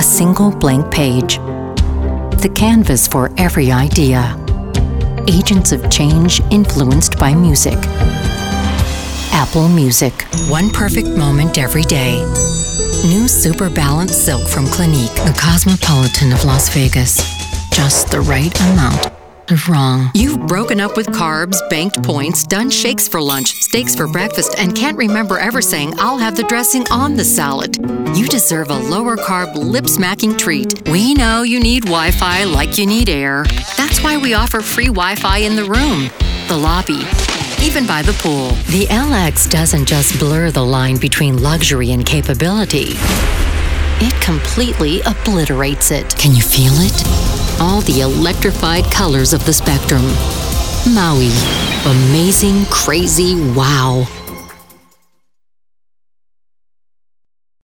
a single blank page. The canvas for every idea. Agents of change influenced by music. Apple Music. One perfect moment every day. New Super Balanced Silk from Clinique, the cosmopolitan of Las Vegas. Just the right amount of wrong. You've broken up with carbs, banked points, done shakes for lunch, steaks for breakfast, and can't remember ever saying, I'll have the dressing on the salad. You deserve a lower carb, lip smacking treat. We know you need Wi Fi like you need air. That's why we offer free Wi Fi in the room, the lobby, even by the pool. The LX doesn't just blur the line between luxury and capability, it completely obliterates it. Can you feel it? All the electrified colors of the spectrum. Maui. Amazing, crazy, wow.